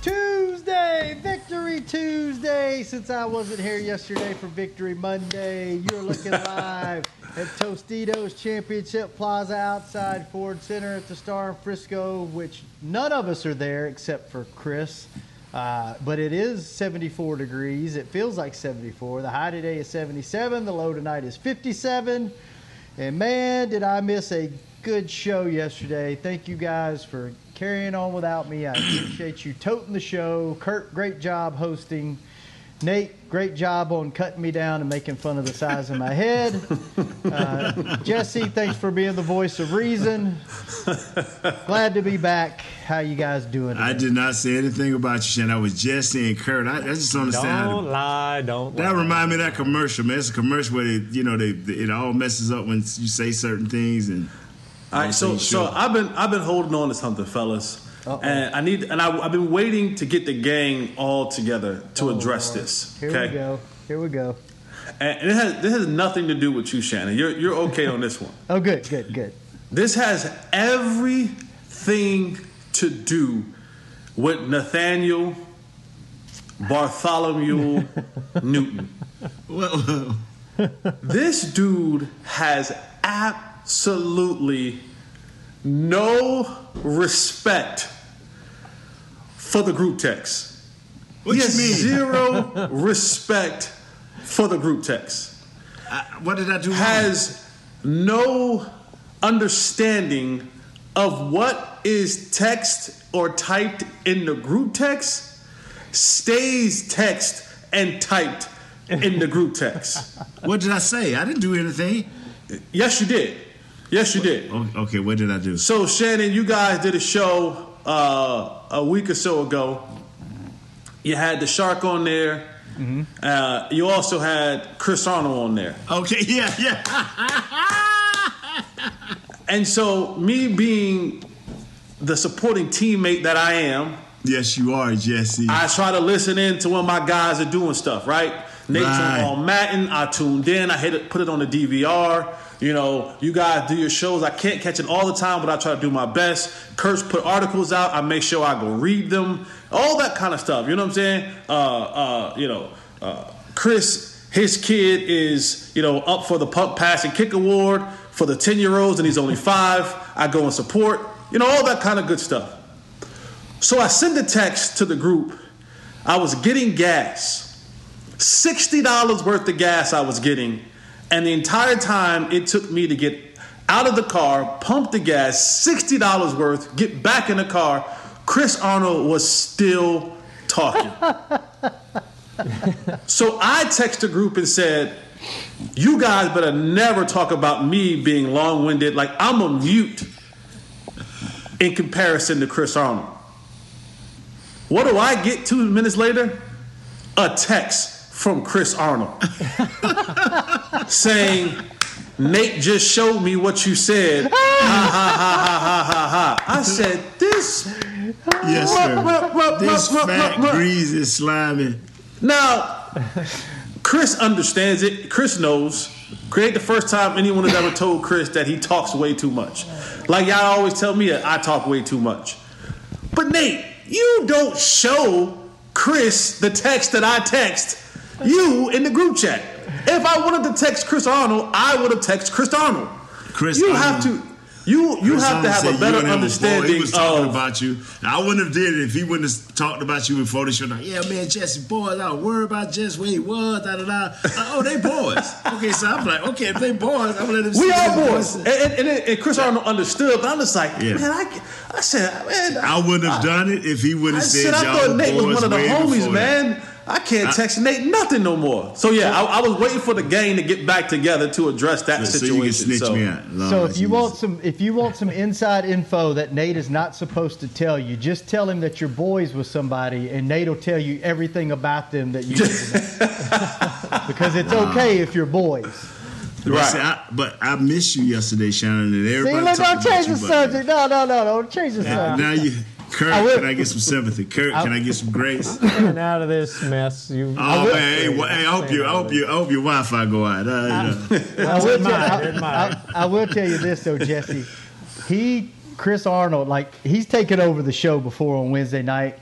Tuesday, Victory Tuesday. Since I wasn't here yesterday for Victory Monday, you're looking live at Tostitos Championship Plaza outside Ford Center at the Star in Frisco, which none of us are there except for Chris. Uh, but it is 74 degrees. It feels like 74. The high today is 77. The low tonight is 57. And man, did I miss a good show yesterday. Thank you guys for carrying on without me. I appreciate you toting the show. Kurt, great job hosting. Nate, great job on cutting me down and making fun of the size of my head. Uh, Jesse, thanks for being the voice of reason. Glad to be back. How you guys doing? I did not say anything about you, Shannon. I was just saying Kurt. I, I just don't understand. Don't to- lie, don't that lie. remind me of that commercial, man. It's a commercial where they, you know, they, they- it all messes up when you say certain things and. All right, so Don't so. I've been I've been holding on to something, fellas, Uh-oh. and I need and I, I've been waiting to get the gang all together to oh, address this. Here okay, we go. Here we go. and it has this has nothing to do with you, Shannon. You're you're okay on this one. Oh, good, good, good. This has everything to do with Nathaniel Bartholomew Newton. Well, uh, This dude has absolutely no respect for the group text. what he has mean? zero respect for the group text. I, what did I do? wrong? Has no understanding of what is text or typed in the group text stays text and typed in the group text. What did I say? I didn't do anything. Yes, you did. Yes, you did. Okay, what did I do? So Shannon, you guys did a show uh, a week or so ago. You had the shark on there. Uh, you also had Chris Arnold on there. Okay, yeah, yeah. And so, me being the supporting teammate that I am, yes, you are, Jesse. I try to listen in to when my guys are doing stuff, right? Nate's Right. on Madden. I tuned in. I hit it, put it on the DVR. You know, you guys do your shows. I can't catch it all the time, but I try to do my best. Kurt's put articles out. I make sure I go read them. All that kind of stuff. You know what I'm saying? Uh, uh, you know, uh, Chris, his kid is, you know, up for the puck pass, and kick award for the 10 year olds, and he's only five. I go and support. You know, all that kind of good stuff. So I send a text to the group. I was getting gas. $60 worth of gas I was getting. And the entire time it took me to get out of the car, pump the gas, $60 worth, get back in the car. Chris Arnold was still talking. so I texted the group and said, You guys better never talk about me being long winded. Like I'm a mute in comparison to Chris Arnold. What do I get two minutes later? A text from Chris Arnold saying, Nate just showed me what you said. Ha ha ha ha ha ha ha. I said, This. yes, Ruh, ruh, ruh, sir. This ruh, fat, greasy, slimy. Now, Chris understands it. Chris knows. Create the first time anyone has ever told Chris that he talks way too much. Like y'all always tell me that I talk way too much. But Nate, you don't show Chris the text that I text you in the group chat. If I wanted to text Chris Arnold, I would have texted Chris Arnold. Chris you Arnold- have to You you Chris have to Arnold have said a better and him were understanding He was talking of about you. I wouldn't have did it if he wouldn't have talked about you before the show. Like, yeah, man, Jesse boys. I worried about Jesse where he was. Da da da. oh, they boys. Okay, so I'm like, okay, if they boys, I'm gonna let them. we see are boys. And, and, and, Chris Arnold understood, but I'm just like, Yeah. man, I, I said, man, I wouldn't have done it if he would I have said, said I thought Nate was one of the homies, before that. Man. I can't text Nate nothing no more. So yeah, I, I was waiting for the gang to get back together to address that So situation. you can snitch so, me out. Lord So if you want some, if you want some inside info that Nate is not supposed to tell you, just tell him that you're boys with somebody, and Nate will tell you everything about them that you need to know. because it's okay if you're boys. Right. see, I, but I missed you yesterday, Shannon, and everybody. See, everybody look, don't change the but- subject. No, no, no, don't change the Now, subject. now you, Kurt, I will- can I get some sympathy? Kurt, can I get some grace? Getting out of this mess. You. Oh man, hey, well, hey, I hope you, I hope you, I hope your Wi-Fi go out. Uh, you know. I will, tell, I. I- I will tell you this though, Jesse. He, Chris Arnold, like he's taken over the show before on Wednesday night.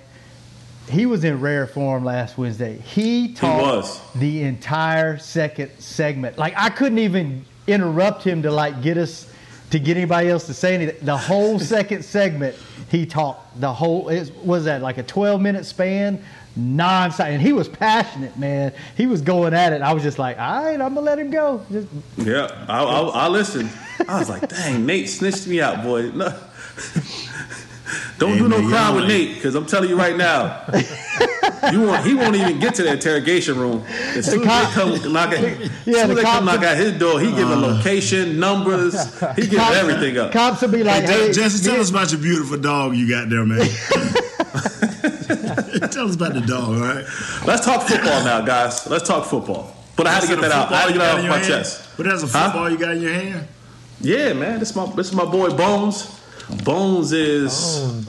He was in rare form last Wednesday. He talked was. the entire second segment. Like I couldn't even interrupt him to like get us to get anybody else to say anything. The whole second segment, he talked. The whole it was that like a 12 minute span, non-stop, and he was passionate, man. He was going at it. I was just like, all right, I'm gonna let him go. Just Yeah, I, I, I listened. I was like, dang, Nate snitched me out, boy. No. Don't Hey, do no crime with Nate, because I'm telling you right now, you won't, he won't even get to the interrogation room. As soon as cop- they come knock at, Yeah, as soon the as they come knock at his door, he giving location, numbers, he giving Cops- everything up. Cops will be like, Hey, hey, Jesse, tell us about your beautiful dog you got there, man. tell us about the dog, all right? Let's talk football now, guys. Let's talk football. But I had to get that out. I had to get that off my chest. But that's a Huh? football you got in your hand. Yeah, man. This is my this is my boy Bones. Bones is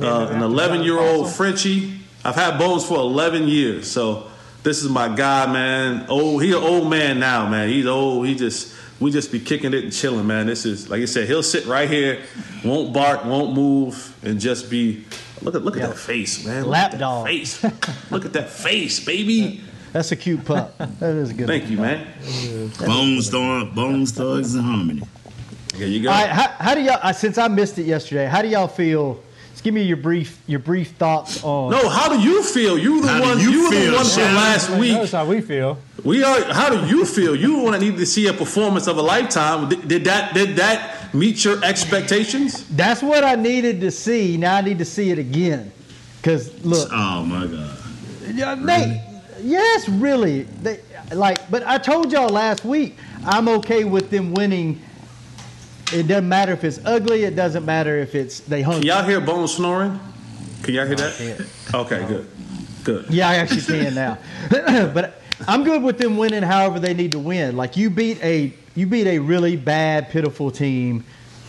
uh, an 11 year old Frenchie. I've had Bones for 11 years, so this is my guy, man. Oh, he an old man now, man. He's old. He just we just be kicking it and chilling, man. This is like I said. He'll sit right here, won't bark, won't move, and just be. Look at look at that face, man. Look Lap at that dog. Face. look at that face, baby. that's a cute pup. That is a good. Thank you, man. Bones Thorn, Bones Thugs and Harmony. There you go. All right, how, how do y'all? Since I missed it yesterday, how do y'all feel? Just give me your brief your brief thoughts on. No, how do you feel? You the How one. you You, were feel, the one from last week. That's how we feel. We are. How do you feel? You want to need to see a performance of a lifetime. Did, did that? Did that meet your expectations? That's what I needed to see. Now I need to see it again. Cause look, Oh my God. yeah, Nate. Yes, really. They, like, but I told y'all last week I'm okay with them winning. It doesn't matter if it's ugly. It doesn't matter if it's they hung. Can y'all hear Bone snoring? Can y'all hear that? Okay, good, good. Yeah, I actually can now. but I'm good with them winning however they need to win. Like you beat a you beat a really bad, pitiful team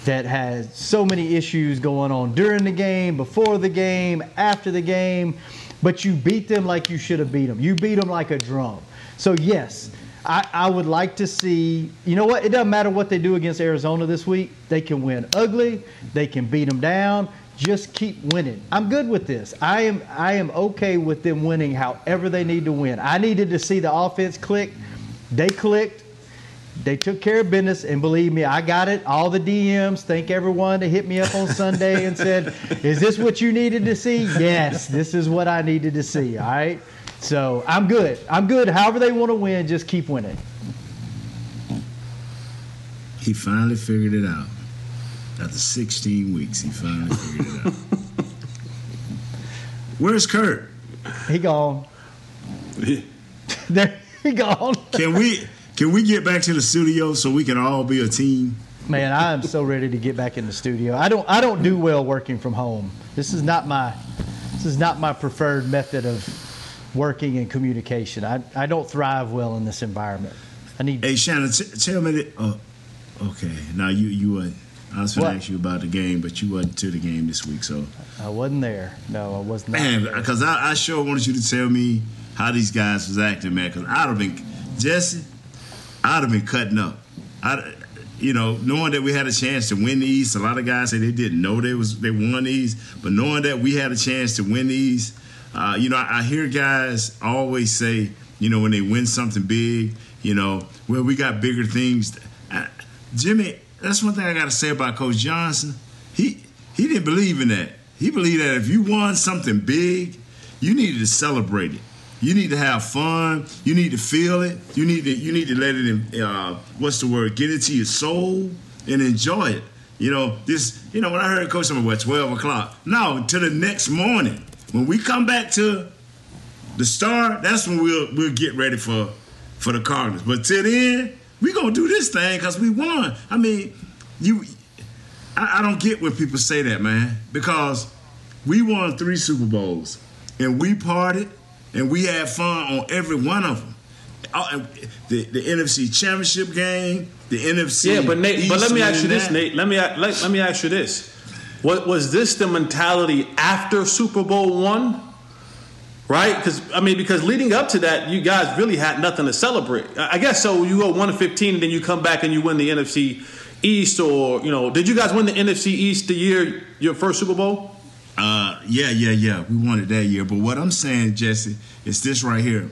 that has so many issues going on during the game, before the game, after the game, but you beat them like you should have beat them. You beat them like a drum. So yes, I, I would like to see. You know what? It doesn't matter what they do against Arizona this week. They can win ugly. They can beat them down. Just keep winning. I'm good with this. I am I am okay with them winning however they need to win. I needed to see the offense click. They clicked. They took care of business, and believe me, I got it. All the DMs, thank everyone that hit me up on Sunday and said, "Is this what you needed to see?" Yes, this is what I needed to see. All right, so I'm good. I'm good. However they want to win, just keep winning. He finally figured it out. After 16 weeks, he finally figured it out. Where's Kurt? He gone. There he gone. Can we can we get back to the studio so we can all be a team? Man, I am so ready to get back in the studio. I don't I don't do well working from home. This is not my this is not my preferred method of working and communication. I, I don't thrive well in this environment. I need Hey Shannon, t- tell me that. Oh, okay. Now you you were. I was going to ask you about the game, but you wasn't to the game this week, so I wasn't there. No, I was not. man, because I, I sure wanted you to tell me how these guys was acting, man. Because I'd have been Jesse, I'd have been cutting up. I, you know, knowing that we had a chance to win these, a lot of guys say they didn't know they was they won these, but knowing that we had a chance to win these, uh, you know, I, I hear guys always say, you know, when they win something big, you know, well, we got bigger things. I, Jimmy, that's one thing I got to say about Coach Johnson. He he didn't believe in that. He believed that if you won something big, you needed to celebrate it. You need to have fun. You need to feel it. You need to you need to let it in. Uh, what's the word? Get into your soul and enjoy it. You know this. You know when I heard Coach, I'm what twelve o'clock. No, to the next morning when we come back to the star, that's when we'll we'll get ready for for the Cardinals. But till then, we gonna do this thing because we won. I mean, you, I, I don't get when people say that, man, because we won three Super Bowls and we partied and we had fun on every one of them. Uh, the, the NFC Championship game, the NFC. Yeah, but Nate, East but let me ask you this, that. Nate. Let me let, let me ask you this. What was this the mentality after Super Bowl one? Right? Because I mean, because leading up to that, you guys really had nothing to celebrate. I guess so. You go one fifteen, and then you come back and you win the NFC East, or you know, did you guys win the NFC East the year your first Super Bowl? Uh, yeah, yeah, yeah. We won it that year. But what I'm saying, Jesse, is this right here.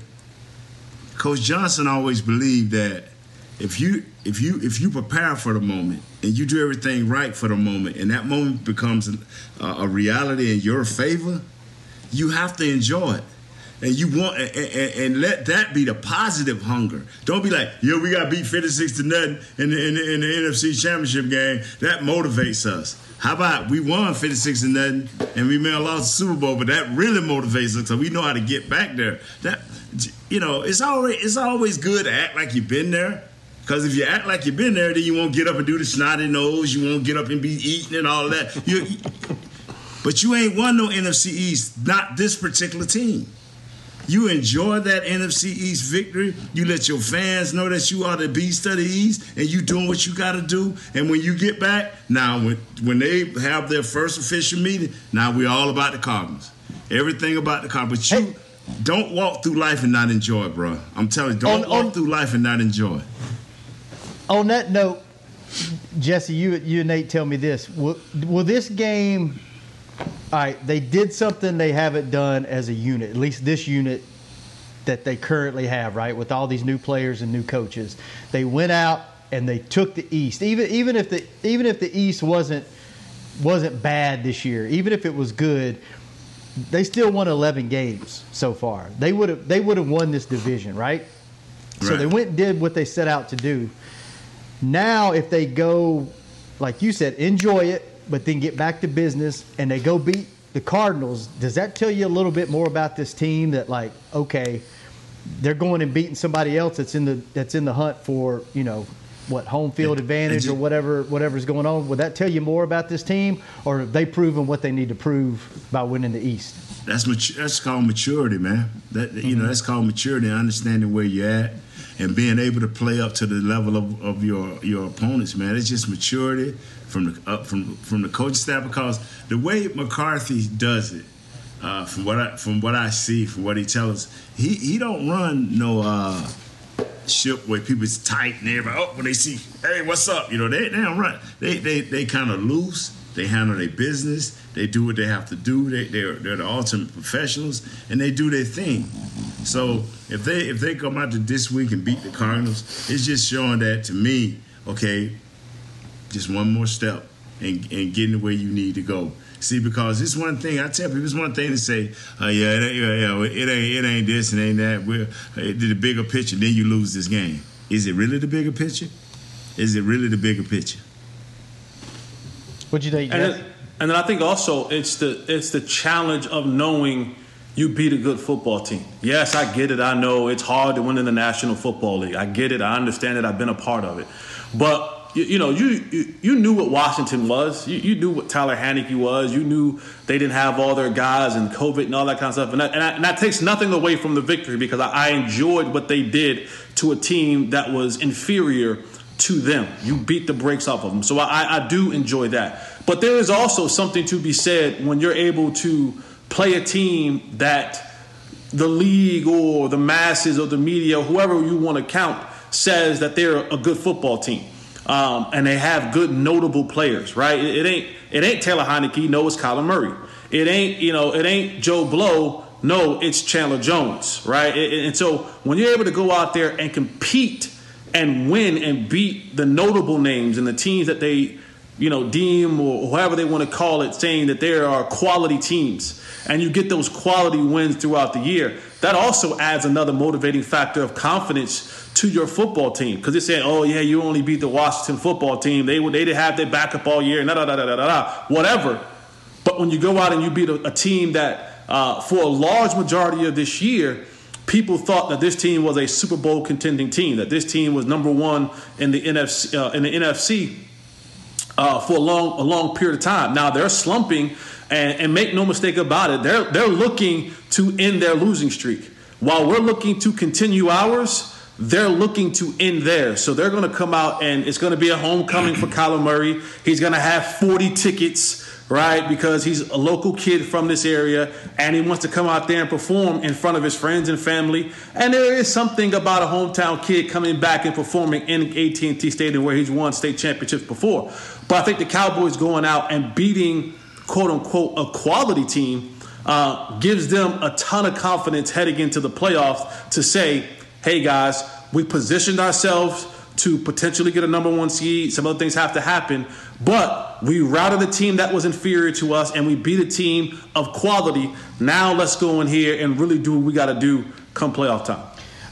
Coach Johnson always believed that if you if you if you prepare for the moment and you do everything right for the moment, and that moment becomes a, reality in your favor, you have to enjoy it. And you want and, and, and let that be the positive hunger. Don't be like, yo, we got beat 56 to nothing in the, in the, in the NFC Championship game. That motivates us. How about we won 56 to nothing and we may have lost the Super Bowl, but that really motivates us we know how to get back there. That you know, it's always it's always good to act like you've been there. Because if you act like you've been there, then you won't get up and do the snotty nose. You won't get up and be eating and all that. You, but you ain't won no NFC East, not this particular team. You enjoy that NFC East victory. You let your fans know that you are the beast of the East, and you doing what you got to do. And when you get back, now when when they have their first official meeting, now we're all about the Cardinals. Everything about the Cardinals. But you don't walk through life and not enjoy bro. I'm telling you, don't On- walk on- through life and not enjoy. On that note, Jesse, you you and Nate tell me this: will, will this game? All right, they did something they haven't done as a unit, at least this unit that they currently have, right? With all these new players and new coaches, they went out and they took the East. Even even if the even if the East wasn't wasn't bad this year, even if it was good, they still won 11 games so far. They would have they would have won this division, right? So they went and did what they set out to do. Now, if they go, like you said, enjoy it, but then get back to business and they go beat the Cardinals, does that tell you a little bit more about this team that, like, okay, they're going and beating somebody else that's in the that's in the hunt for you know what home field advantage or whatever whatever's going on? Would that tell you more about this team, or have they proven what they need to prove by winning the East? That's mat- that's called maturity, man. That you know mm-hmm. that's called maturity, and understanding where you're at, and being able to play up to the level of, of your your opponents, man. It's just maturity from the up from from the coaching staff because the way McCarthy does it, uh, from what I from what I see, from what he tells us, he he don't run no. Uh, ship where people's tight and everybody oh when they see hey what's up you know they, they don't run they they, they kind of loose they handle their business they do what they have to do they, they're, they're the ultimate professionals and they do their thing so if they if they come out to this week and beat the cardinals it's just showing that to me okay just one more step and, and getting where you need to go. See, because it's one thing I tell people. It's one thing to say, uh, "Yeah, it ain't, yeah, it ain't, it ain't this and ain't that." We're the bigger picture. Then you lose this game. Is it really the bigger picture? Is it really the bigger picture? What'd you think, And then, and then I think also it's the it's the challenge of knowing you beat a good football team. Yes, I get it. I know it's hard to win in the National Football League. I get it. I understand it. I've been a part of it. But you, you know, you, you you knew what Washington was. You, you knew what Taylor Heinicke was. You knew they didn't have all their guys and COVID and all that kind of stuff. And that, and that, and that takes nothing away from the victory because I, I enjoyed what they did to a team that was inferior to them. You beat the brakes off of them. So I, I do enjoy that. But there is also something to be said when you're able to play a team that the league or the masses or the media, whoever you want to count, says that they're a good football team. Um, and they have good notable players, right? It, it ain't it ain't Taylor Heinicke, no, it's Kyler Murray. It ain't you know it ain't Joe Blow, no, it's Chandler Jones, right? It- it- and so when you're able to go out there and compete and win and beat the notable names and the teams that they you know deem or however they want to call it, saying that there are quality teams, and you get those quality wins throughout the year, that also adds another motivating factor of confidence to your football team because they're saying, "Oh yeah, you only beat the Washington football team. They they didn't have their backup all year, da da da da da da, whatever." But when you go out and you beat a, a team that uh, for a large majority of this year, people thought that this team was a Super Bowl contending team, that this team was number one in the NFC, uh, in the NFC uh, for a long, a long period of time. Now they're slumping, and, and make no mistake about it, they're they're looking to end their losing streak. While we're looking to continue ours, they're looking to end theirs. So they're going to come out, and it's going to be a homecoming for Kyler Murray. He's going to have 40 tickets right? Because he's a local kid from this area and he wants to come out there and perform in front of his friends and family. And there is something about a hometown kid coming back and performing in AT&T Stadium where he's won state championships before. But I think the Cowboys going out and beating quote unquote a quality team uh, gives them a ton of confidence heading into the playoffs to say, hey guys, we positioned ourselves to potentially get a number one seed. Some other things have to happen, but we routed a team that was inferior to us and we beat a team of quality. Now let's go in here and really do what we got to do come playoff time.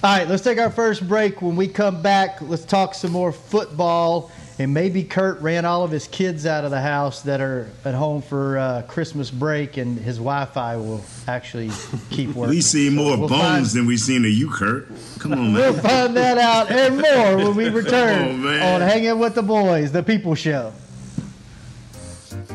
All right, let's take our first break. When we come back, let's talk some more football and maybe Kurt ran all of his kids out of the house that are at home for uh, Christmas break, and his Wi-Fi will actually keep working. we see more so we'll bones find, than we've seen of you, Kurt. Come on, man. We'll find that out and more when we return on, on Hanging with the Boys, the People Show.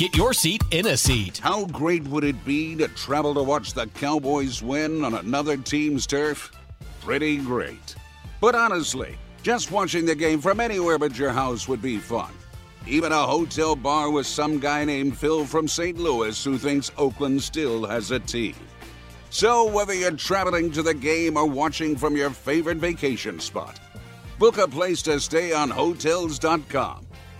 Get your seat in a seat. How great would it be to travel to watch the Cowboys win on another team's turf? Pretty great. But honestly, just watching the game from anywhere but your house would be fun. Even a hotel bar with some guy named Phil from St. Louis who thinks Oakland still has a team. So, whether you're traveling to the game or watching from your favorite vacation spot, book a place to stay on Hotels.com.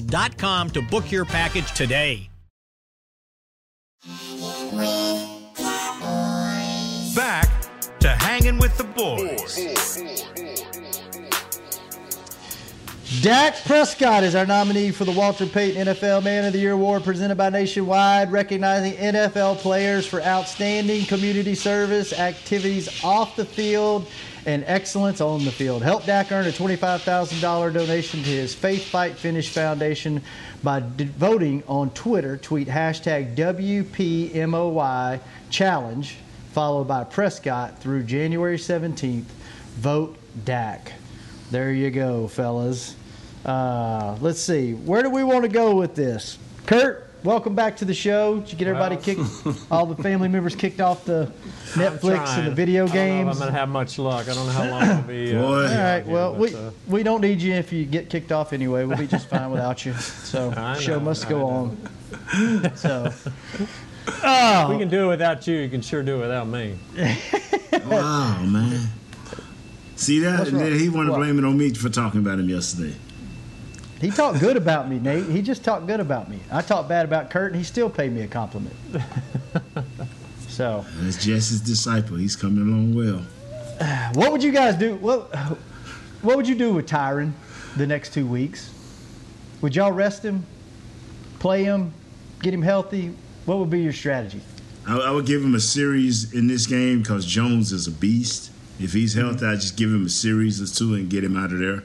CowboysTravel.com to book your package today. Back to hanging with the boys. Dak Prescott is our nominee for the Walter Payton NFL Man of the Year Award presented by Nationwide, recognizing NFL players for outstanding community service, activities off the field, and excellence on the field. Help Dak earn a $25,000 donation to his Faith Fight Finish Foundation by voting on Twitter. Tweet hashtag WPMOY challenge, followed by Prescott through January 17th. Vote Dak. There you go, fellas. Uh, let's see. Where do we want to go with this? Kurt, welcome back to the show. Did you get everybody Well. kicked, all the family members kicked off the Netflix and the Trying. video I don't know if games? I'm gonna have much luck. I don't know how long I'll be. Uh, All right. here, Well, but, we uh, we don't need you if you get kicked off anyway. We'll be just fine without you. So I show must I go know. on. So if we can do it without you. You can sure do it without me. Wow, man. See that? What's And then he wanted to blame it on me for talking about him yesterday. He talked good about me, Nate. He just talked good about me. I talked bad about Kurt, and he still paid me a compliment. So, That's Jesse's disciple. He's coming along well. what would you guys do? What what would you do with Tyron the next two weeks? Would y'all rest him, play him, get him healthy? What would be your strategy? I, I, would give him a series in this game because Jones is a beast. If he's healthy, mm-hmm. I just give him a series or two and get him out of there,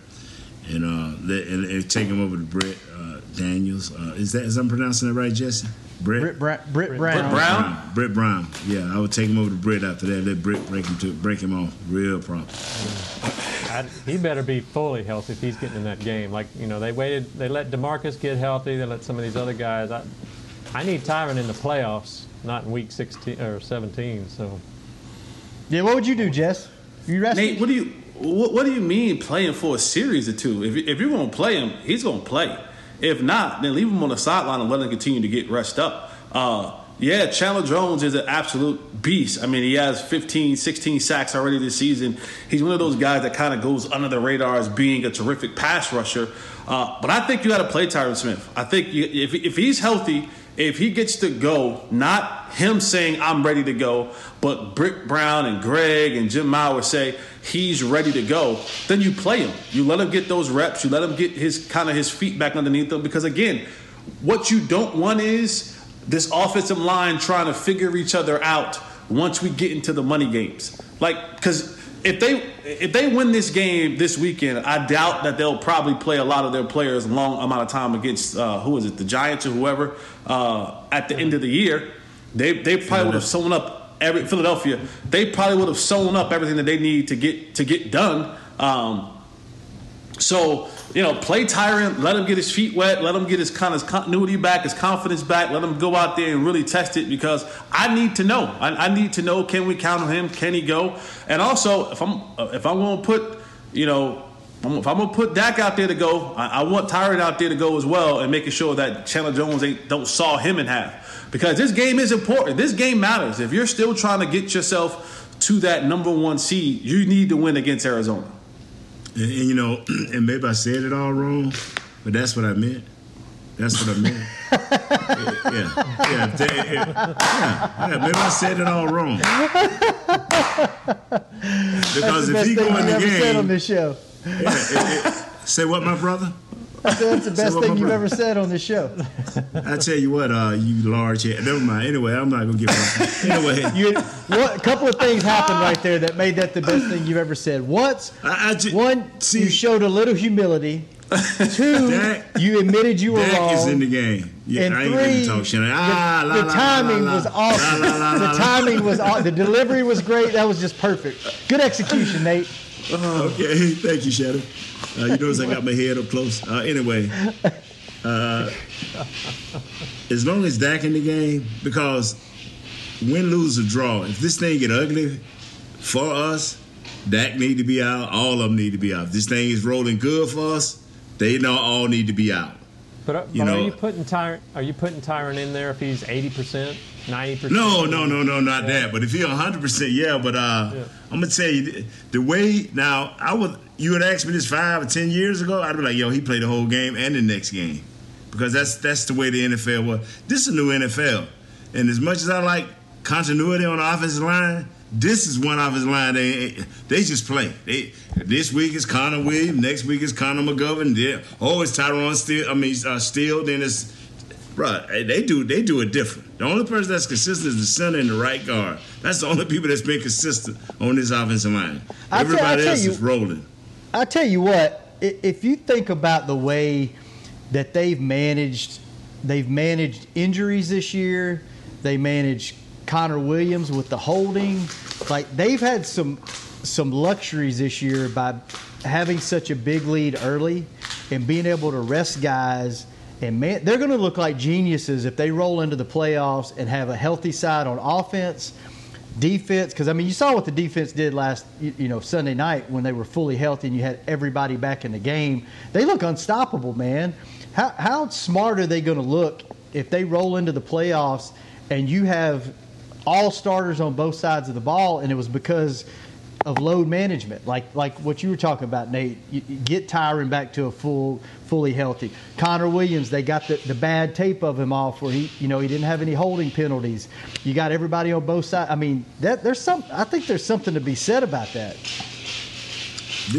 and uh, let, and, and take him over to Britt uh, Daniels. Uh, is that is I'm pronouncing that right, Jesse? Britt, Britt, Britt, Britt Brown. Britt Brown. Britt Brown. Yeah, I would take him over to Britt after that. Let Britt break him to break him off real proper. he better be fully healthy if he's getting in that game. Like you know, they waited. They let Demarcus get healthy. They let some of these other guys. I, I need Tyron in the playoffs, not in week 16 or 17. So. Yeah, what would you do, Jess? You rest. Nate, what do you what, what, do you mean playing for a series or two? If, if you're going to play him, he's going to play. If not, then leave him on the sideline and let him continue to get rest up. Uh, yeah, Chandler Jones is an absolute beast. I mean, he has 15, 16 sacks already this season. He's one of those guys that kind of goes under the radar as being a terrific pass rusher. Uh, but I think you got to play Tyron Smith. I think you, if, if he's healthy, if he gets to go, not him saying I'm ready to go, but Britt Brown and Greg and Jim Maurer say he's ready to go, then you play him. You let him get those reps. You let him get his kind of his feet back underneath him because again, what you don't want is this offensive line trying to figure each other out once we get into the money games. Like, because if they if they win this game this weekend, I doubt that they'll probably play a lot of their players a long amount of time against uh, who is it, the Giants or whoever uh, at the end of the year. They they probably would have sewn up every Philadelphia. They probably would have sewn up everything that they need to get to get done. Um, so you know, play Tyron, let him get his feet wet, let him get his kind of continuity back, his confidence back, let him go out there and really test it because I need to know. I, I need to know can we count on him? Can he go? And also, if I'm uh, if I'm going to put, you know, if I'm gonna put Dak out there to go, I, I, want Tyron out there to go as well, and making sure that Chandler Jones ain't don't saw him in half because this game is important. This game matters. If you're still trying to get yourself to that number one seed, you need to win against Arizona. And, and, you know, and maybe I said it all wrong, but that's what I meant. That's what I meant. yeah, yeah, yeah, yeah, yeah, Maybe I said it all wrong. because if he go in the game, on this show. Yeah, it, it, say what, my brother? I that's the best thing you've ever said on this show. I tell you what, uh, you large head. Never mind. Anyway, I'm not gonna get. One. Anyway, you, what, a couple of things happened right there that made that the best thing you've ever said. Once, I, I just, one, see, you showed a little humility. Two, Dak, you admitted you were Dak wrong. is in the game. Yeah, and three, talk shit. Ah, the, la, the la, timing la, was awesome. the timing was awesome. The delivery was great. That was just perfect. Good execution, Nate. okay, thank you, Shadow. Uh, you notice I got my head up close. Uh, anyway, uh, as long as Dak in the game, because win, lose, or draw, if this thing get ugly for us, Dak need to be out. All of them need to be out. If this thing is rolling good for us, they not all need to be out. But, uh, you but know, are you putting Tyron? Are you putting Tyron in there if he's eighty percent, ninety percent? No, no, no, no, not yeah. that. But if he's hundred percent, yeah. But uh, yeah. I'm gonna tell you the way. Now, I would you would ask me this five or ten years ago, I'd be like, yo, he played the whole game and the next game, because that's that's the way the NFL was. This is a new NFL, and as much as I like continuity on the offensive line, this is one offensive line. They they just play. They this week is Connor Williams, next week is Connor McGovern. Yeah, oh, it's Tyron Steele. I mean, uh, Steele. Then it's right. They do they do it different. The only person that's consistent is the center and the right guard. That's the only people that's been consistent on this offensive line. Everybody else you, is rolling. I tell you what, if you think about the way that they've managed, they've managed injuries this year. They managed Connor Williams with the holding. Like they've had some some luxuries this year by having such a big lead early and being able to rest guys. And man, they're going to look like geniuses if they roll into the playoffs and have a healthy side on offense, defense. Because I mean, you saw what the defense did last, you know, Sunday night when they were fully healthy and you had everybody back in the game. They look unstoppable, man. How how smart are they going to look if they roll into the playoffs and you have all starters on both sides of the ball, and it was because of load management, like like what you were talking about, Nate. You, you get Tyron back to a full, fully healthy. Connor Williams, they got the, the bad tape of him off where he, you know, he didn't have any holding penalties. You got everybody on both sides. I mean, that there's some. I think there's something to be said about that.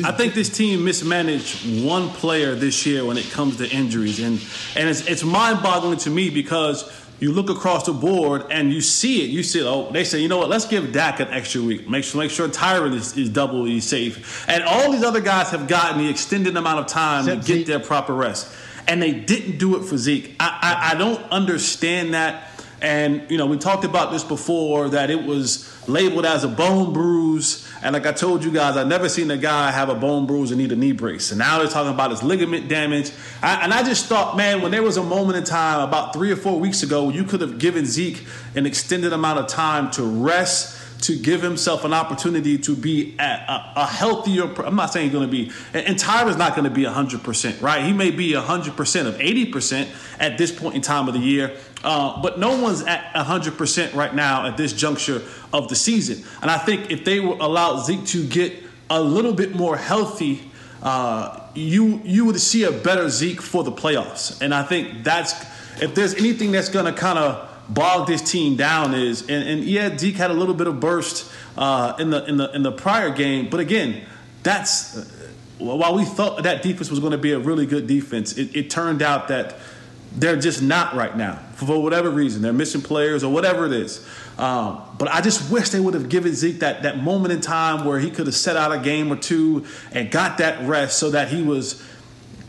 I think this team mismanaged one player this year when it comes to injuries, and and it's it's mind-boggling to me because you look across the board and you see it. You see, oh, they say, you know what? Let's give Dak an extra week. Make sure, make sure Tyron is, is doubly safe. And all these other guys have gotten the extended amount of time Except to get Zeke. their proper rest, and they didn't do it for Zeke. I, I, I don't understand that. And you know, we talked about this before that it was labeled as a bone bruise. And like I told you guys, I've never seen a guy have a bone bruise and need a knee brace. And now they're talking about his ligament damage. I, and I just thought, man, when there was a moment in time about three or four weeks ago, you could have given Zeke an extended amount of time to rest to give himself an opportunity to be a, a, healthier. I'm not saying he's going to be, and, Tyron's not going to be 100%, right? He may be 100% of 80% at this point in time of the year, uh, but no one's at 100% right now at this juncture of the season. And I think if they allow Zeke to get a little bit more healthy, uh, you you would see a better Zeke for the playoffs. And I think that's if there's anything that's going to kind of bogged this team down is, and, and yeah, Zeke had a little bit of burst uh, in the in the in the prior game, but again, that's uh, while we thought that defense was going to be a really good defense, it, it turned out that they're just not right now for whatever reason. They're missing players or whatever it is. Um, but I just wish they would have given Zeke that that moment in time where he could have set out a game or two and got that rest so that he was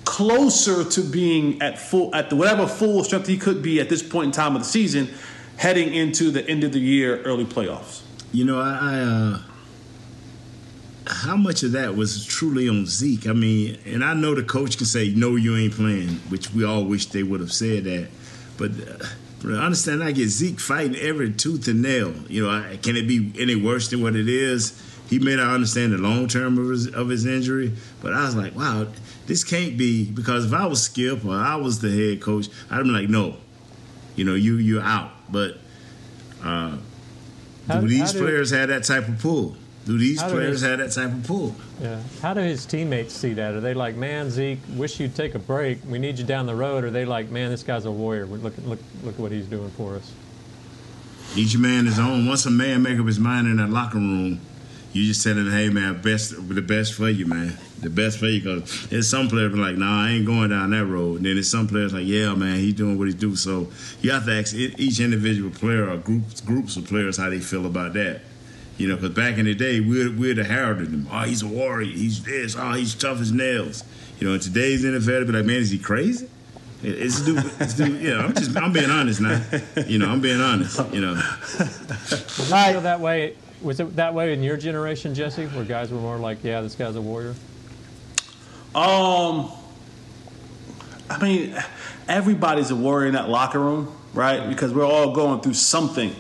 closer to being at full at the whatever full strength he could be at this point in time of the season, heading into the end of the year, early playoffs. You know, I, I uh, how much of that was truly on Zeke? I mean, and I know the coach can say, "No, you ain't playing," which we all wish they would have said that, but. Uh, understand I get Zeke fighting every tooth and nail. You know, can it be any worse than what it is? He may not understand the long term of his, of his injury, but I was like, wow, this can't be because if I was Skip or I was the head coach, I'd be like, no, you know, you you're out. But uh, how, do these players have that type of pull? Do these players have that type of pull? Yeah. How do his teammates see that? Are they like, man, Zeke, wish you'd take a break. We need you down the road. Or are they like, man, this guy's a warrior. Look, look, look what he's doing for us. Each man is own. Once a man make up his mind in that locker room, you just telling him, hey man, best the best for you, man. The best for you, because there's some players like, nah, I ain't going down that road. And then there's some players like, yeah, man, he's doing what he do. So you have to ask each individual player or groups groups of players how they feel about that. You know, because back in the day, we're, the heralded them. Oh, he's a warrior. He's this. Oh, he's tough as nails. You know, in today's NFL, be like, man, is he crazy? It's dude, it's dude, yeah, I'm just, I'm being honest now. You know, I'm being honest. You know. It feel that way was it that way in your generation, Jesse, where guys were more like, "Yeah, this guy's a warrior"? Um, I mean, everybody's a warrior in that locker room, right? Because we're all going through something,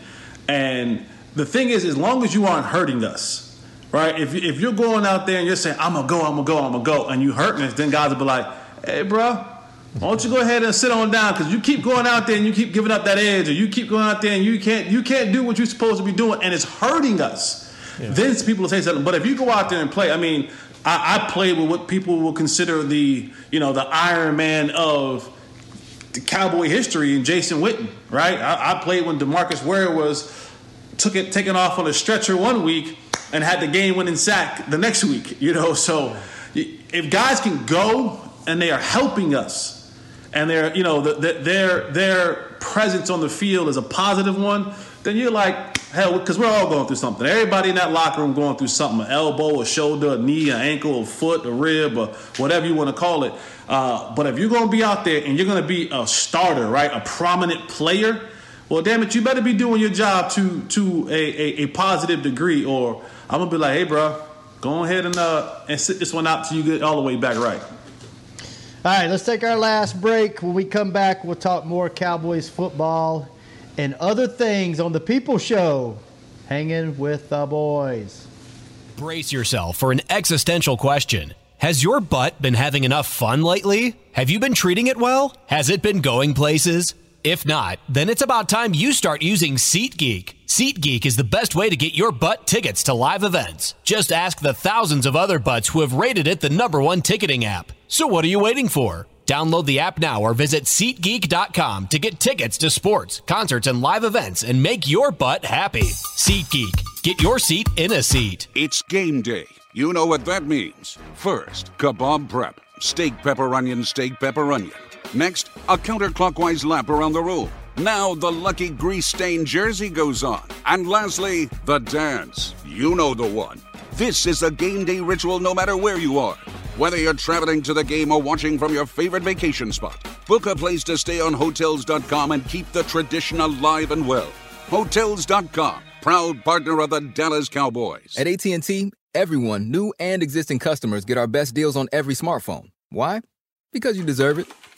and the thing is, as long as you aren't hurting us, right? If if you're going out there and you're saying, "I'm gonna go, I'm gonna go, I'm gonna go," and you hurting us, then guys will be like, "Hey, bro, why don't you go ahead and sit on down? Because you keep going out there and you keep giving up that edge, or you keep going out there and you can't you can't do what you're supposed to be doing, and it's hurting us. Yeah. Then people will say something. But if you go out there and play, I mean, I, I played with what people will consider the you know the Iron Man of the Cowboy history and Jason Witten, right? I, I played when Demarcus Ware was took it taken off on a stretcher one week and had the game winning sack the next week. You know, so if guys can go and they are helping us and their you know the, the, their their presence on the field is a positive one, then you're like hell because we're all going through something. Everybody in that locker room going through something: an elbow, a shoulder, a knee, an ankle, a foot, a rib, or whatever you want to call it. Uh, but if you're going to be out there and you're going to be a starter, right, a prominent player, well, damn it, you better be doing your job to to a, a, a positive degree, or I'm gonna be like, hey, bro, go ahead and uh, and sit this one out till you get all the way back right. All right, let's take our last break. When we come back, we'll talk more Cowboys football and other things on the People Show. Hanging with the boys. Brace yourself for an existential question. Has your butt been having enough fun lately? Have you been treating it well? Has it been going places? If not, then it's about time you start using SeatGeek. SeatGeek is the best way to get your butt tickets to live events. Just ask the thousands of other butts who have rated it the number one ticketing app. So what are you waiting for? Download the app now or visit SeatGeek.com to get tickets to sports, concerts, and live events and make your butt happy. SeatGeek. Get your seat in a seat. It's game day. You know what that means. First, kebab prep. Steak, pepper, onion, steak, pepper, onion. Next, a counterclockwise lap around the room. Now the lucky grease stained jersey goes on. And lastly, the dance. You know the one. This is a game day ritual no matter where you are. Whether you're traveling to the game or watching from your favorite vacation spot, book a place to stay on Hotels.com and keep the tradition alive and well. Hotels.com, proud partner of the Dallas Cowboys. At AT&T, everyone, new and existing customers, get our best deals on every smartphone. Why? Because you deserve it.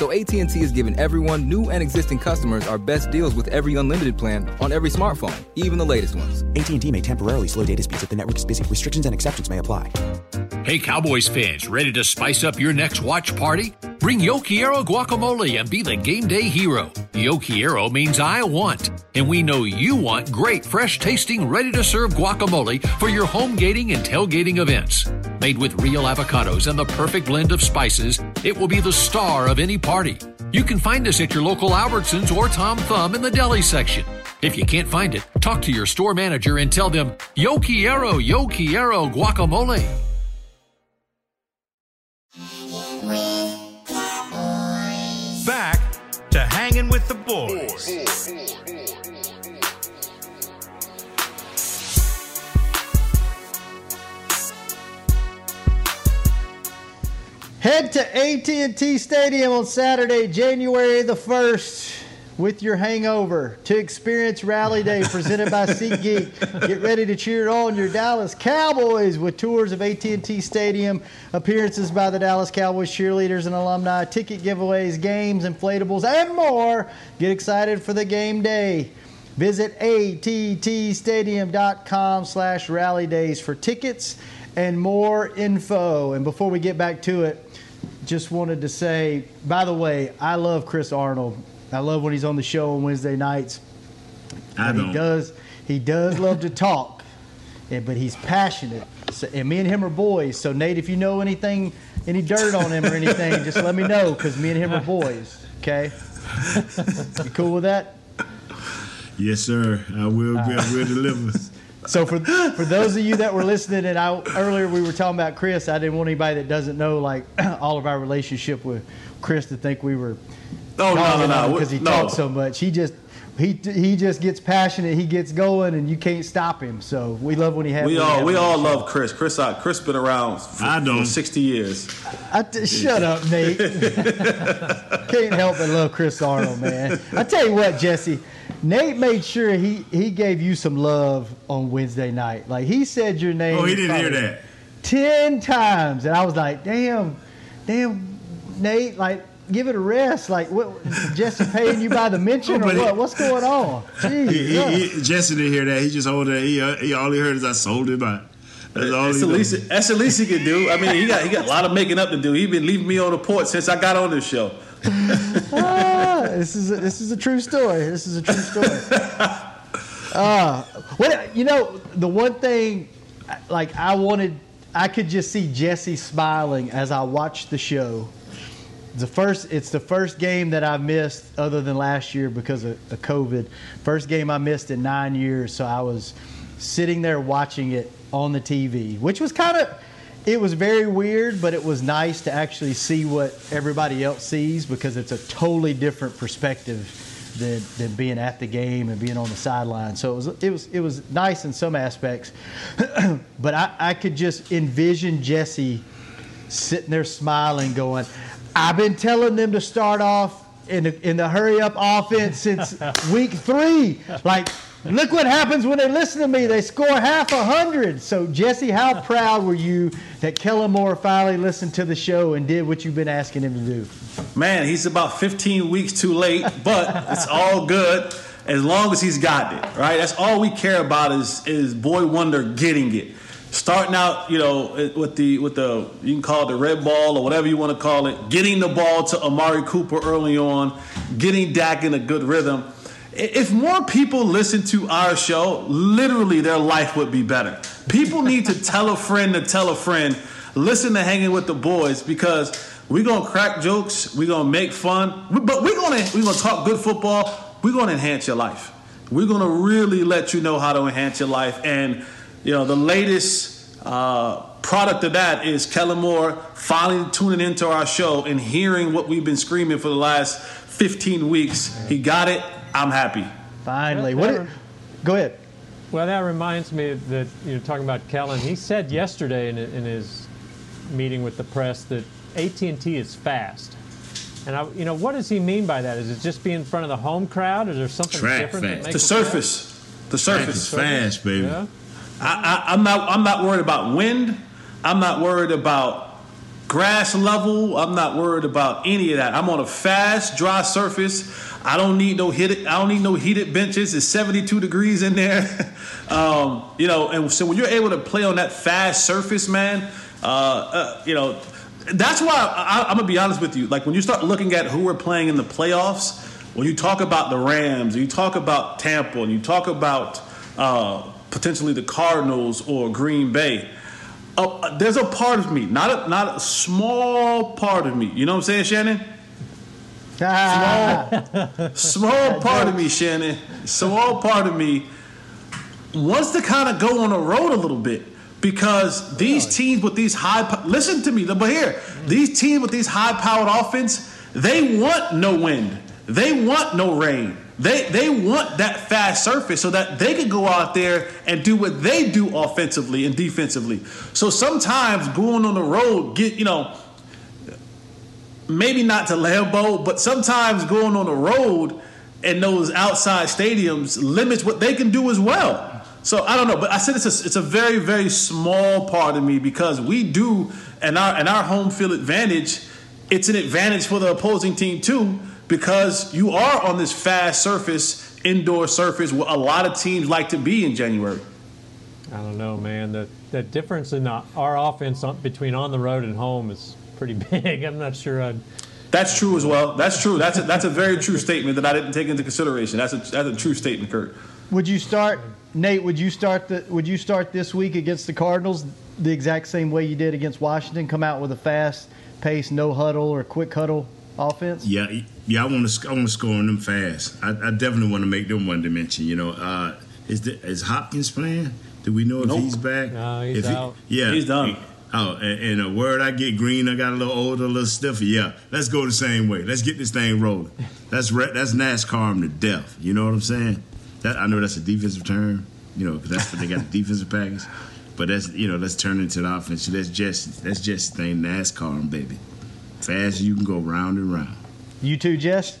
So AT&T is giving everyone, new and existing customers, our best deals with every unlimited plan on every smartphone, even the latest ones. AT&T may temporarily slow data speeds if the network is busy. Restrictions and exceptions may apply. Hey Cowboys fans, ready to spice up your next watch party? Bring Yo Quiero guacamole and be the game day hero. Yo Quiero means I want, and we know you want great, fresh tasting, ready to serve guacamole for your home gating and tailgating events. Made with real avocados and the perfect blend of spices, it will be the star of any party. You can find us at your local Albertsons or Tom Thumb in the deli section. If you can't find it, talk to your store manager and tell them, Yo quiero, yo quiero guacamole. Back to hanging with the boys. Head to AT&T Stadium on Saturday, January the 1st with your hangover to experience Rally Day presented by SeatGeek. Get ready to cheer on your Dallas Cowboys with tours of AT&T Stadium, appearances by the Dallas Cowboys cheerleaders and alumni, ticket giveaways, games, inflatables, and more. Get excited for the game day. Visit attstadium.com slash rally days for tickets and more info. And before we get back to it, just wanted to say, by the way, I love Chris Arnold. I love when he's on the show on Wednesday nights. I don't. He does. He does love to talk, and, but he's passionate. So, and me and him are boys. So Nate, if you know anything, any dirt on him or anything, just let me know because me and him are boys. Okay. You cool with that? Yes, sir. I will. I will deliver. So for for those of you that were listening, and I earlier we were talking about Chris. I didn't want anybody that doesn't know like all of our relationship with Chris to think we were. Oh, no, no, no. Because he No. talks so much. He just he he just gets passionate. He gets going, and you can't stop him. So we love when he has. We all we all show. love Chris. Chris, uh, Chris been around for, I don't. for 60 years. I t- shut up, Nate. Can't help but love Chris Arnold, man. I tell you what, Jesse. Nate made sure he, he gave you some love on Wednesday night. Like he said your name. Oh, he didn't hear that. ten times, and I was like, damn, damn, Nate, like. Give it a rest. Like, what? Jesse paying you by the mention or what? What's going on? He, Jeez, he, he, Jesse didn't hear that. He just hold that. He, uh, he all he heard is I sold it out. That's all That's he the, least, that's the least he can do. I mean, he got he got a lot of making up to do. He been leaving me on the porch since I got on this show. this is a, this is a true story. This is a true story. uh, what you know, the one thing, like I wanted, I could just see Jesse smiling as I watched the show. The first, it's the first game that I missed other than last year because of, of COVID. First game I missed in nine years, so I was sitting there watching it on the TV, which was kind of, it was very weird, but it was nice to actually see what everybody else sees because it's a totally different perspective than, than being at the game and being on the sideline. So it was it was it was nice in some aspects, but I, I could just envision Jesse sitting there smiling, going, "I've been telling them to start off in the, in the hurry up offense since week three. Like, look what happens when they listen to me. They score half a hundred. So Jesse, how proud were you that Kellen Moore finally listened to the show and did what you've been asking him to do? Man, he's about 15 weeks too late, but it's all good as long as he's got it, right? That's all we care about is is Boy Wonder getting it. Starting out, you know, with the with the you can call it the red ball or whatever you want to call it, getting the ball to Amari Cooper early on, getting Dak in a good rhythm. If more people listen to our show, literally their life would be better. People need to tell a friend to tell a friend, listen to hanging with the boys because we're gonna crack jokes, we're gonna make fun, but we're gonna we're gonna talk good football. We're gonna enhance your life. We're going to really let you know how to enhance your life. And, you know, the latest uh, product of that is Kellen Moore finally tuning into our show and hearing what we've been screaming for the last 15 weeks. He got it. I'm happy. Finally. That- What? that- go ahead. Well, that reminds me that you're talking about Kellen. He said yesterday in, in his meeting with the press that AT&T is fast. And I, you know, what does he mean by that? Is it just being in front of the home crowd? Is there something Track different? that fast. makes The it surface. The Track surface. is fast, baby. Yeah. I, I, I'm not. I'm not worried about wind. I'm not worried about grass level. I'm not worried about any of that. I'm on a fast, dry surface. I don't need no heated. I don't need no heated benches. It's 72 degrees in there. um, you know, and so when you're able to play on that fast surface, man, uh, uh, you know, that's why I, I'm gonna be honest with you. Like when you start looking at who we're playing in the playoffs, when you talk about the Rams, you talk about Tampa, and you talk about uh, potentially the Cardinals or Green Bay. Uh, there's a part of me, not a, not a small part of me. You know what I'm saying, Shannon? Small, small part of me, Shannon. Small part of me wants to kind of go on the road a little bit because these oh, teams with these high, po- listen to me, but here, these teams with these high-powered offense, they want no wind, they want no rain. They, they want that fast surface so that they can go out there and do what they do offensively and defensively. So sometimes going on the road, get you know, maybe not to Lambeau, but sometimes going on the road in those outside stadiums limits what they can do as well. So I don't know, but I said it's a, it's a very very small part of me because we do and our and our home field advantage, it's an advantage for the opposing team too because you are on this fast surface, indoor surface where a lot of teams like to be in January. I don't know, man. The the difference in our our offense on, between on the road and home is pretty big. I'm not sure I'd. That's true as well. That's true. That's a, that's a very true statement that I didn't take into consideration. That's a that's a true statement, Kurt. Would you start, Nate? Would you start the? Would you start this week against the Cardinals the exact same way you did against Washington? Come out with a fast pace, no huddle or quick huddle offense. Yeah, yeah. I want to. I want to score on them fast. I, I definitely want to make them one dimension. You know, uh, is the, is Hopkins playing? Do we know if Nope. he's back? No, he's If he- out. yeah, He's done. Oh, and, and a word I get green. I got a little older, a little stiffer. Yeah, let's go the same way. Let's get this thing rolling. That's re- that's NASCAR 'em to death. You know what I'm saying? That I know that's a defensive term. You know, 'cause that's what they got the defensive package. But that's you know, let's turn it into the offense. That's just that's just the thing NASCAR 'em, baby. Fast as you can go round and round. You too, Jess.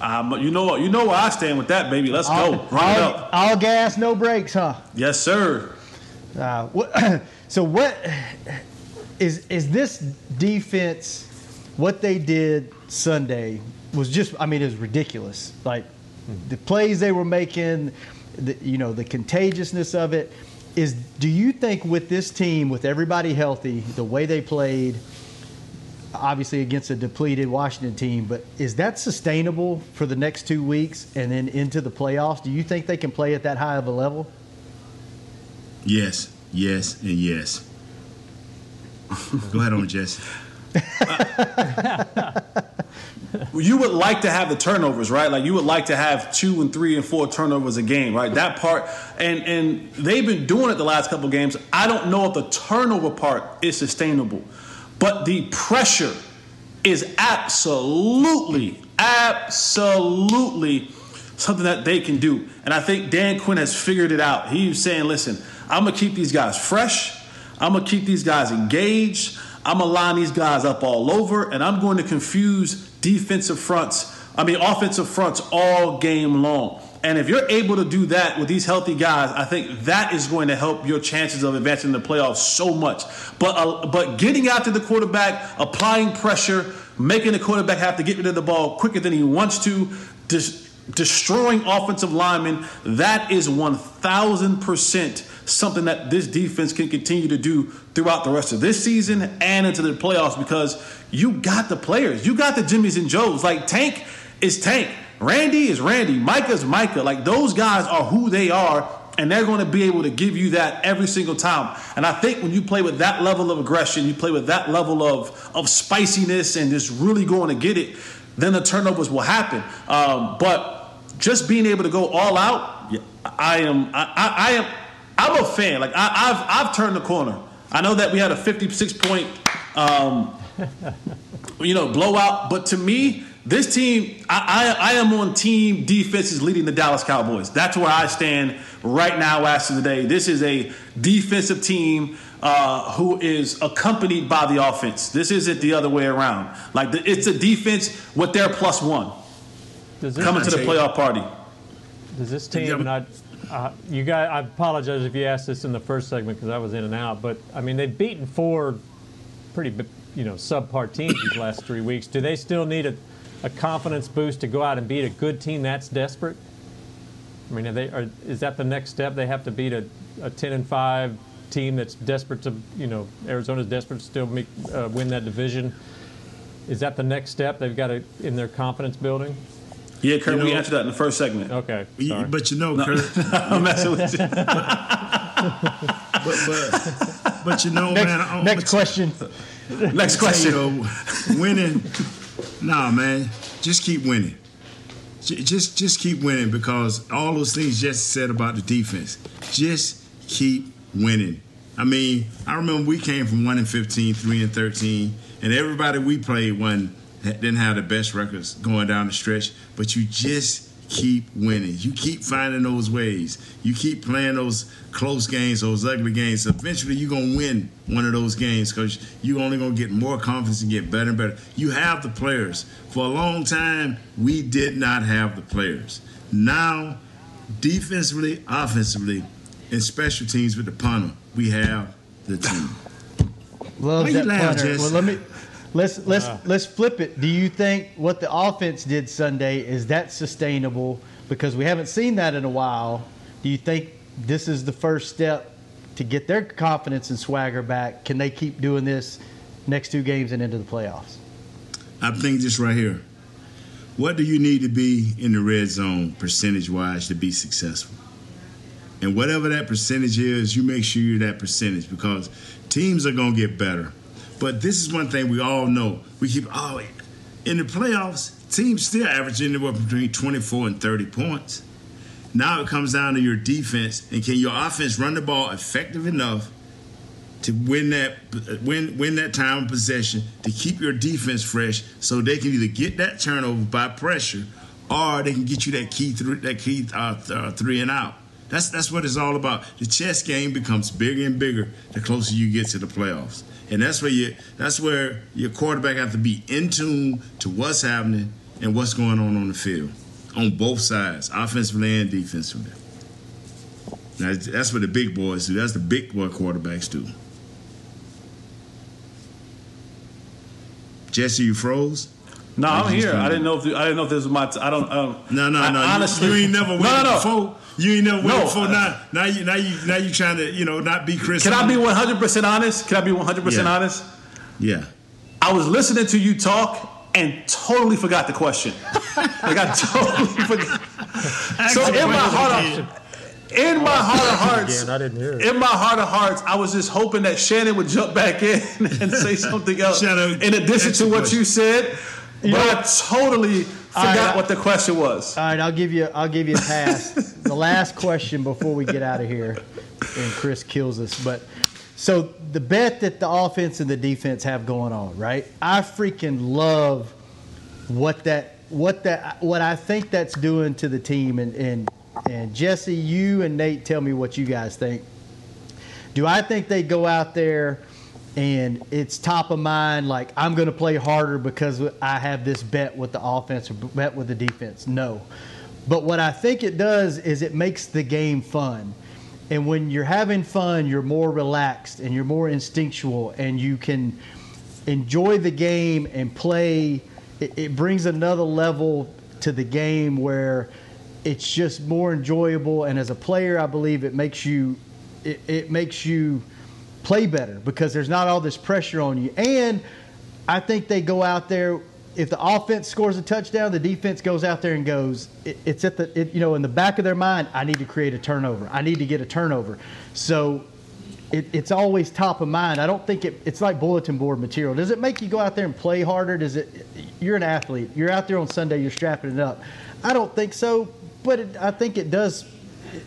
Um, you know what? You know where I stand with that, baby. Let's all, go. Run it all, up. all gas, no brakes, huh? Yes, sir. Uh, what, so what is is this defense? What they did Sunday was just I mean it was ridiculous. Like the plays they were making, the, you know the contagiousness of it. Is do you think with this team with everybody healthy, the way they played, obviously against a depleted Washington team, but is that sustainable for the next two weeks and then into the playoffs? Do you think they can play at that high of a level? Yes, yes, and yes. Go ahead on, Jesse. You would like to have the turnovers, right? Like you would like to have two and three and four turnovers a game, right? That part, and and they've been doing it the last couple games. I don't know if the turnover part is sustainable, but the pressure is absolutely, absolutely something that they can do. And I think Dan Quinn has figured it out. He's saying, listen, I'm gonna keep these guys fresh. I'm gonna keep these guys engaged. I'm gonna line these guys up all over, and I'm going to confuse defensive fronts. I mean, offensive fronts all game long. And if you're able to do that with these healthy guys, I think that is going to help your chances of advancing in the playoffs so much. But uh, but getting to the quarterback, applying pressure, making the quarterback have to get rid of the ball quicker than he wants to, dis- destroying offensive linemen, that is 1,000% something that this defense can continue to do throughout the rest of this season and into the playoffs because you got the players. You got the Jimmys and Joes. Like Tank is Tank. Randy is Randy. Micah's Micah. Like those guys are who they are, and they're going to be able to give you that every single time. And I think when you play with that level of aggression, you play with that level of of spiciness and just really going to get it, then the turnovers will happen. Um, but just being able to go all out, I am I, I, I am I'm a fan. Like I, have I've turned the corner. I know that we had a 56 point, um, you know, blowout, but to me, this team, I, I, I am on team defenses leading the Dallas Cowboys. That's where I stand right now. As of today, this is a defensive team uh, who is accompanied by the offense. This isn't the other way around. Like the, it's a defense with their plus one coming to the playoff party. Does this team not? Uh, you guys, I apologize if you asked this in the first segment because I was in and out. But I mean, they've beaten four pretty, you know, subpar teams these last three weeks. Do they still need a a confidence boost to go out and beat a good team that's desperate? I mean, are they, are, is that the next step? They have to beat a, a 10 and 5 team that's desperate to, you know, Arizona's desperate to still make, uh, win that division. Is that the next step they've got to, in their confidence building? Yeah, Kurt, you know, we answered that in the first segment. Okay. Sorry. But you know, no. Kurt. I'm messing with you. but, but, but, you know, next, man. Next question. Next question. You know, winning Nah, man, just keep winning. Just just keep winning because all those things Jesse said about the defense. Just keep winning. I mean, I remember we came from one and 15, 3 and 13, and everybody we played one didn't have the best records going down the stretch, but you just keep winning. You keep finding those ways. You keep playing those close games, those ugly games. Eventually, you're going to win one of those games because you're only going to get more confidence and get better and better. You have the players. For a long time, we did not have the players. Now, defensively, offensively, and special teams with the punter, we have the team. Love Why that punter. Well, let me Let's let's uh, let's flip it. Do you think what the offense did Sunday is that sustainable? Because we haven't seen that in a while. Do you think this is the first step to get their confidence and swagger back? Can they keep doing this next two games and into the playoffs? I think just right here. What do you need to be in the red zone percentage wise to be successful? And whatever that percentage is, you make sure you're that percentage because teams are going to get better but this is one thing we all know. We keep oh in the playoffs, teams still average anywhere between 24 and 30 points. Now it comes down to your defense and can your offense run the ball effective enough to win that win win that time of possession to keep your defense fresh so they can either get that turnover by pressure or they can get you that key through that key uh, th- uh, three and out. That's that's what it's all about. The chess game becomes bigger and bigger the closer you get to the playoffs and that's where you that's where your quarterback have to be in tune to what's happening and what's going on on the field on both sides, offensively and defensively. Now, that's what the big boys do. That's the big boy quarterbacks do. Jesse, you froze. No, I'm here. I didn't know if I didn't know if this was my. T- I don't. Um, no, no, no. I, honestly, you, you ain't never waited no, no, no. before. You ain't never waited no, before. Uh, now, now you, now you, now you trying to, you know, not be Chris. Can I be 100 percent honest? Can I be 100 percent honest? Yeah. I was listening to you talk and totally forgot the question. like I totally forgot. so in my heart, of, in my heart of hearts, I didn't hear it. in my heart of hearts, I was just hoping that Shannon would jump back in and say something else. Shannon, in addition to what you said, but I totally forgot right, what the question was. All right, I'll give you I'll give you a pass. the last question before we get out of here, and Chris kills us. But so the bet that the offense and the defense have going on, right? I freaking love what that what that what I think that's doing to the team. And and and Jesse, you and Nate, tell me what you guys think. Do I think they go out there? And it's top of mind like I'm going to play harder because I have this bet with the offense or bet with the defense. No. But what I think it does is it makes the game fun. And when you're having fun, you're more relaxed and you're more instinctual and you can enjoy the game and play. It, it brings another level to the game where it's just more enjoyable. And as a player, I believe it makes you, it, it makes you play better because there's not all this pressure on you. And I think they go out there. If the offense scores a touchdown, the defense goes out there and goes. It, it's at the it, you know in the back of their mind. I need to create a turnover. I need to get a turnover. So it, it's always top of mind. I don't think it, it's like bulletin board material. Does it make you go out there and play harder? Does it? You're an athlete. You're out there on Sunday. You're strapping it up. I don't think so. but it, I think it does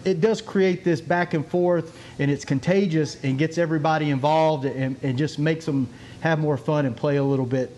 it does create this back and forth, and it's contagious and gets everybody involved and, and just makes them have more fun and play a little bit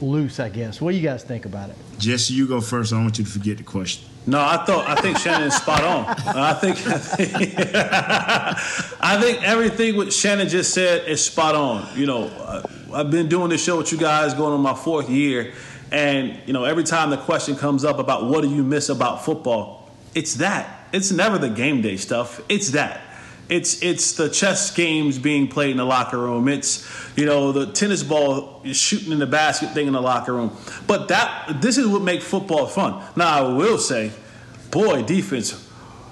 loose, I guess. What do you guys think about it? Jesse, you go first. I don't want you to forget the question. No, I thought I think Shannon's spot on. I think I think, I think everything what Shannon just said is spot on. You know, uh, I've been doing this show with you guys going on my fourth year, and you know, every time the question comes up about what do you miss about football, it's that. It's never the game day stuff. It's that. It's it's the chess games being played in the locker room. It's you know the tennis ball shooting in the basket thing in the locker room. But that this is what makes football fun. Now I will say, boy, defense.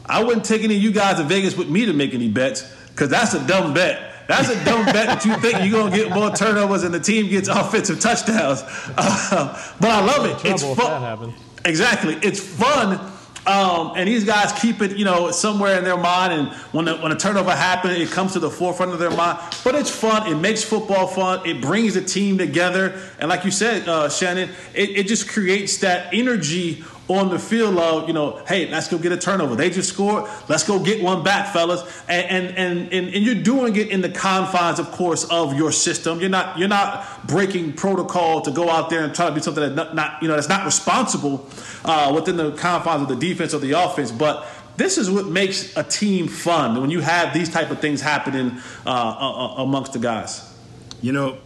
I wouldn't take any of you guys to Vegas with me to make any bets because that's a dumb bet. That's a dumb bet that you think you're gonna get more turnovers and the team gets offensive touchdowns. Uh, but I love it. It's fun. Exactly. It's fun um, and these guys keep it, you know, somewhere in their mind. And when the, when a turnover happens, it comes to the forefront of their mind. But it's fun. It makes football fun. It brings the team together. And like you said, uh, Shannon, it, it just creates that energy on the field of, you know, hey, let's go get a turnover. They just scored. Let's go get one back, fellas. And and and and, you're doing it in the confines, of course, of your system. You're not you're not breaking protocol to go out there and try to do something that not, not you know that's not responsible uh, within the confines of the defense or the offense, but this is what makes a team fun when you have these type of things happening uh, uh, amongst the guys. You know,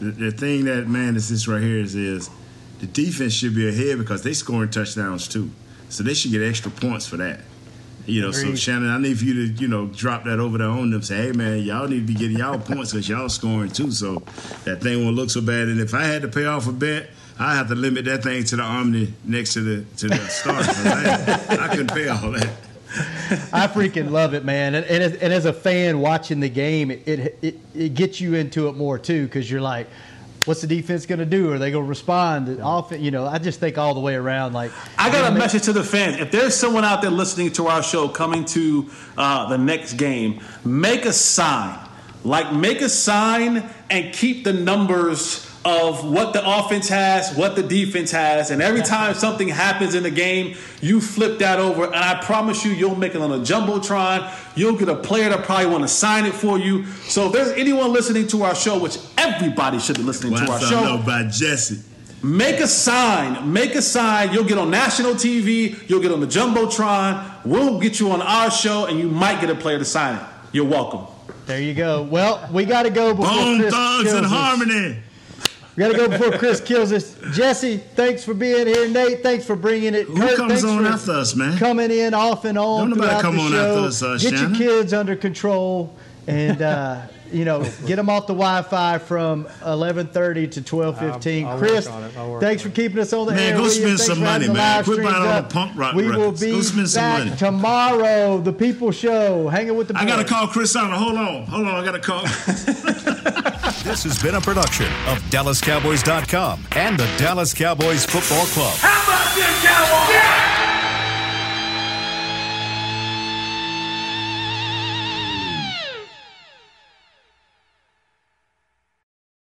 the, the thing that man is this right here is is the defense should be ahead because they scoring touchdowns too. So they should get extra points for that. You know, Agreed. so Shannon, I need for you to, you know, drop that over there on them. Say, hey man, y'all need to be getting y'all points because y'all scoring too. So that thing won't look so bad. And if I had to pay off a bet, I have to limit that thing to the Omni next to the to the start. I, I couldn't pay all that. I freaking love it, man. And, and, as, and as a fan watching the game, it, it, it, it gets you into it more too because you're like, what's the defense going to do? Are they going to respond? Off, you know, I just think all the way around. Like, I got a message to the fans. If there's someone out there listening to our show coming to uh, the next game, make a sign. Like, make a sign and keep the numbers of what the offense has, what the defense has, and every time something happens in the game, you flip that over, and I promise you, you'll make it on a jumbotron. You'll get a player that probably want to sign it for you. So if there's anyone listening to our show, which everybody should be listening well, to our show, know by Jesse. Make a sign. Make a sign. You'll get on national TV. You'll get on the jumbotron. We'll get you on our show, and you might get a player to sign it. You're welcome. There you go. Well, we got to go before Bone Chris thugs and harmony. We got to go before Chris kills us. Jesse, thanks for being here. Nate, thanks for bringing it. Who Kurt, comes on after us, man? Coming in off and on. Don't nobody come on show. after us, uh, Get Shannon. your kids under control and, uh, you know, get them off the Wi-Fi from 11:30 to 12:15. I'll, I'll Chris, thanks for keeping us on the man, air. go spend some money, man. Quit buying all the punk rock We records. will be go spend some back money. tomorrow. The People Show, hanging with the. Boys. I gotta call Chris out. Hold on, hold on. I gotta call. This has been a production of DallasCowboys.com and the Dallas Cowboys Football Club. How about this, Cowboys?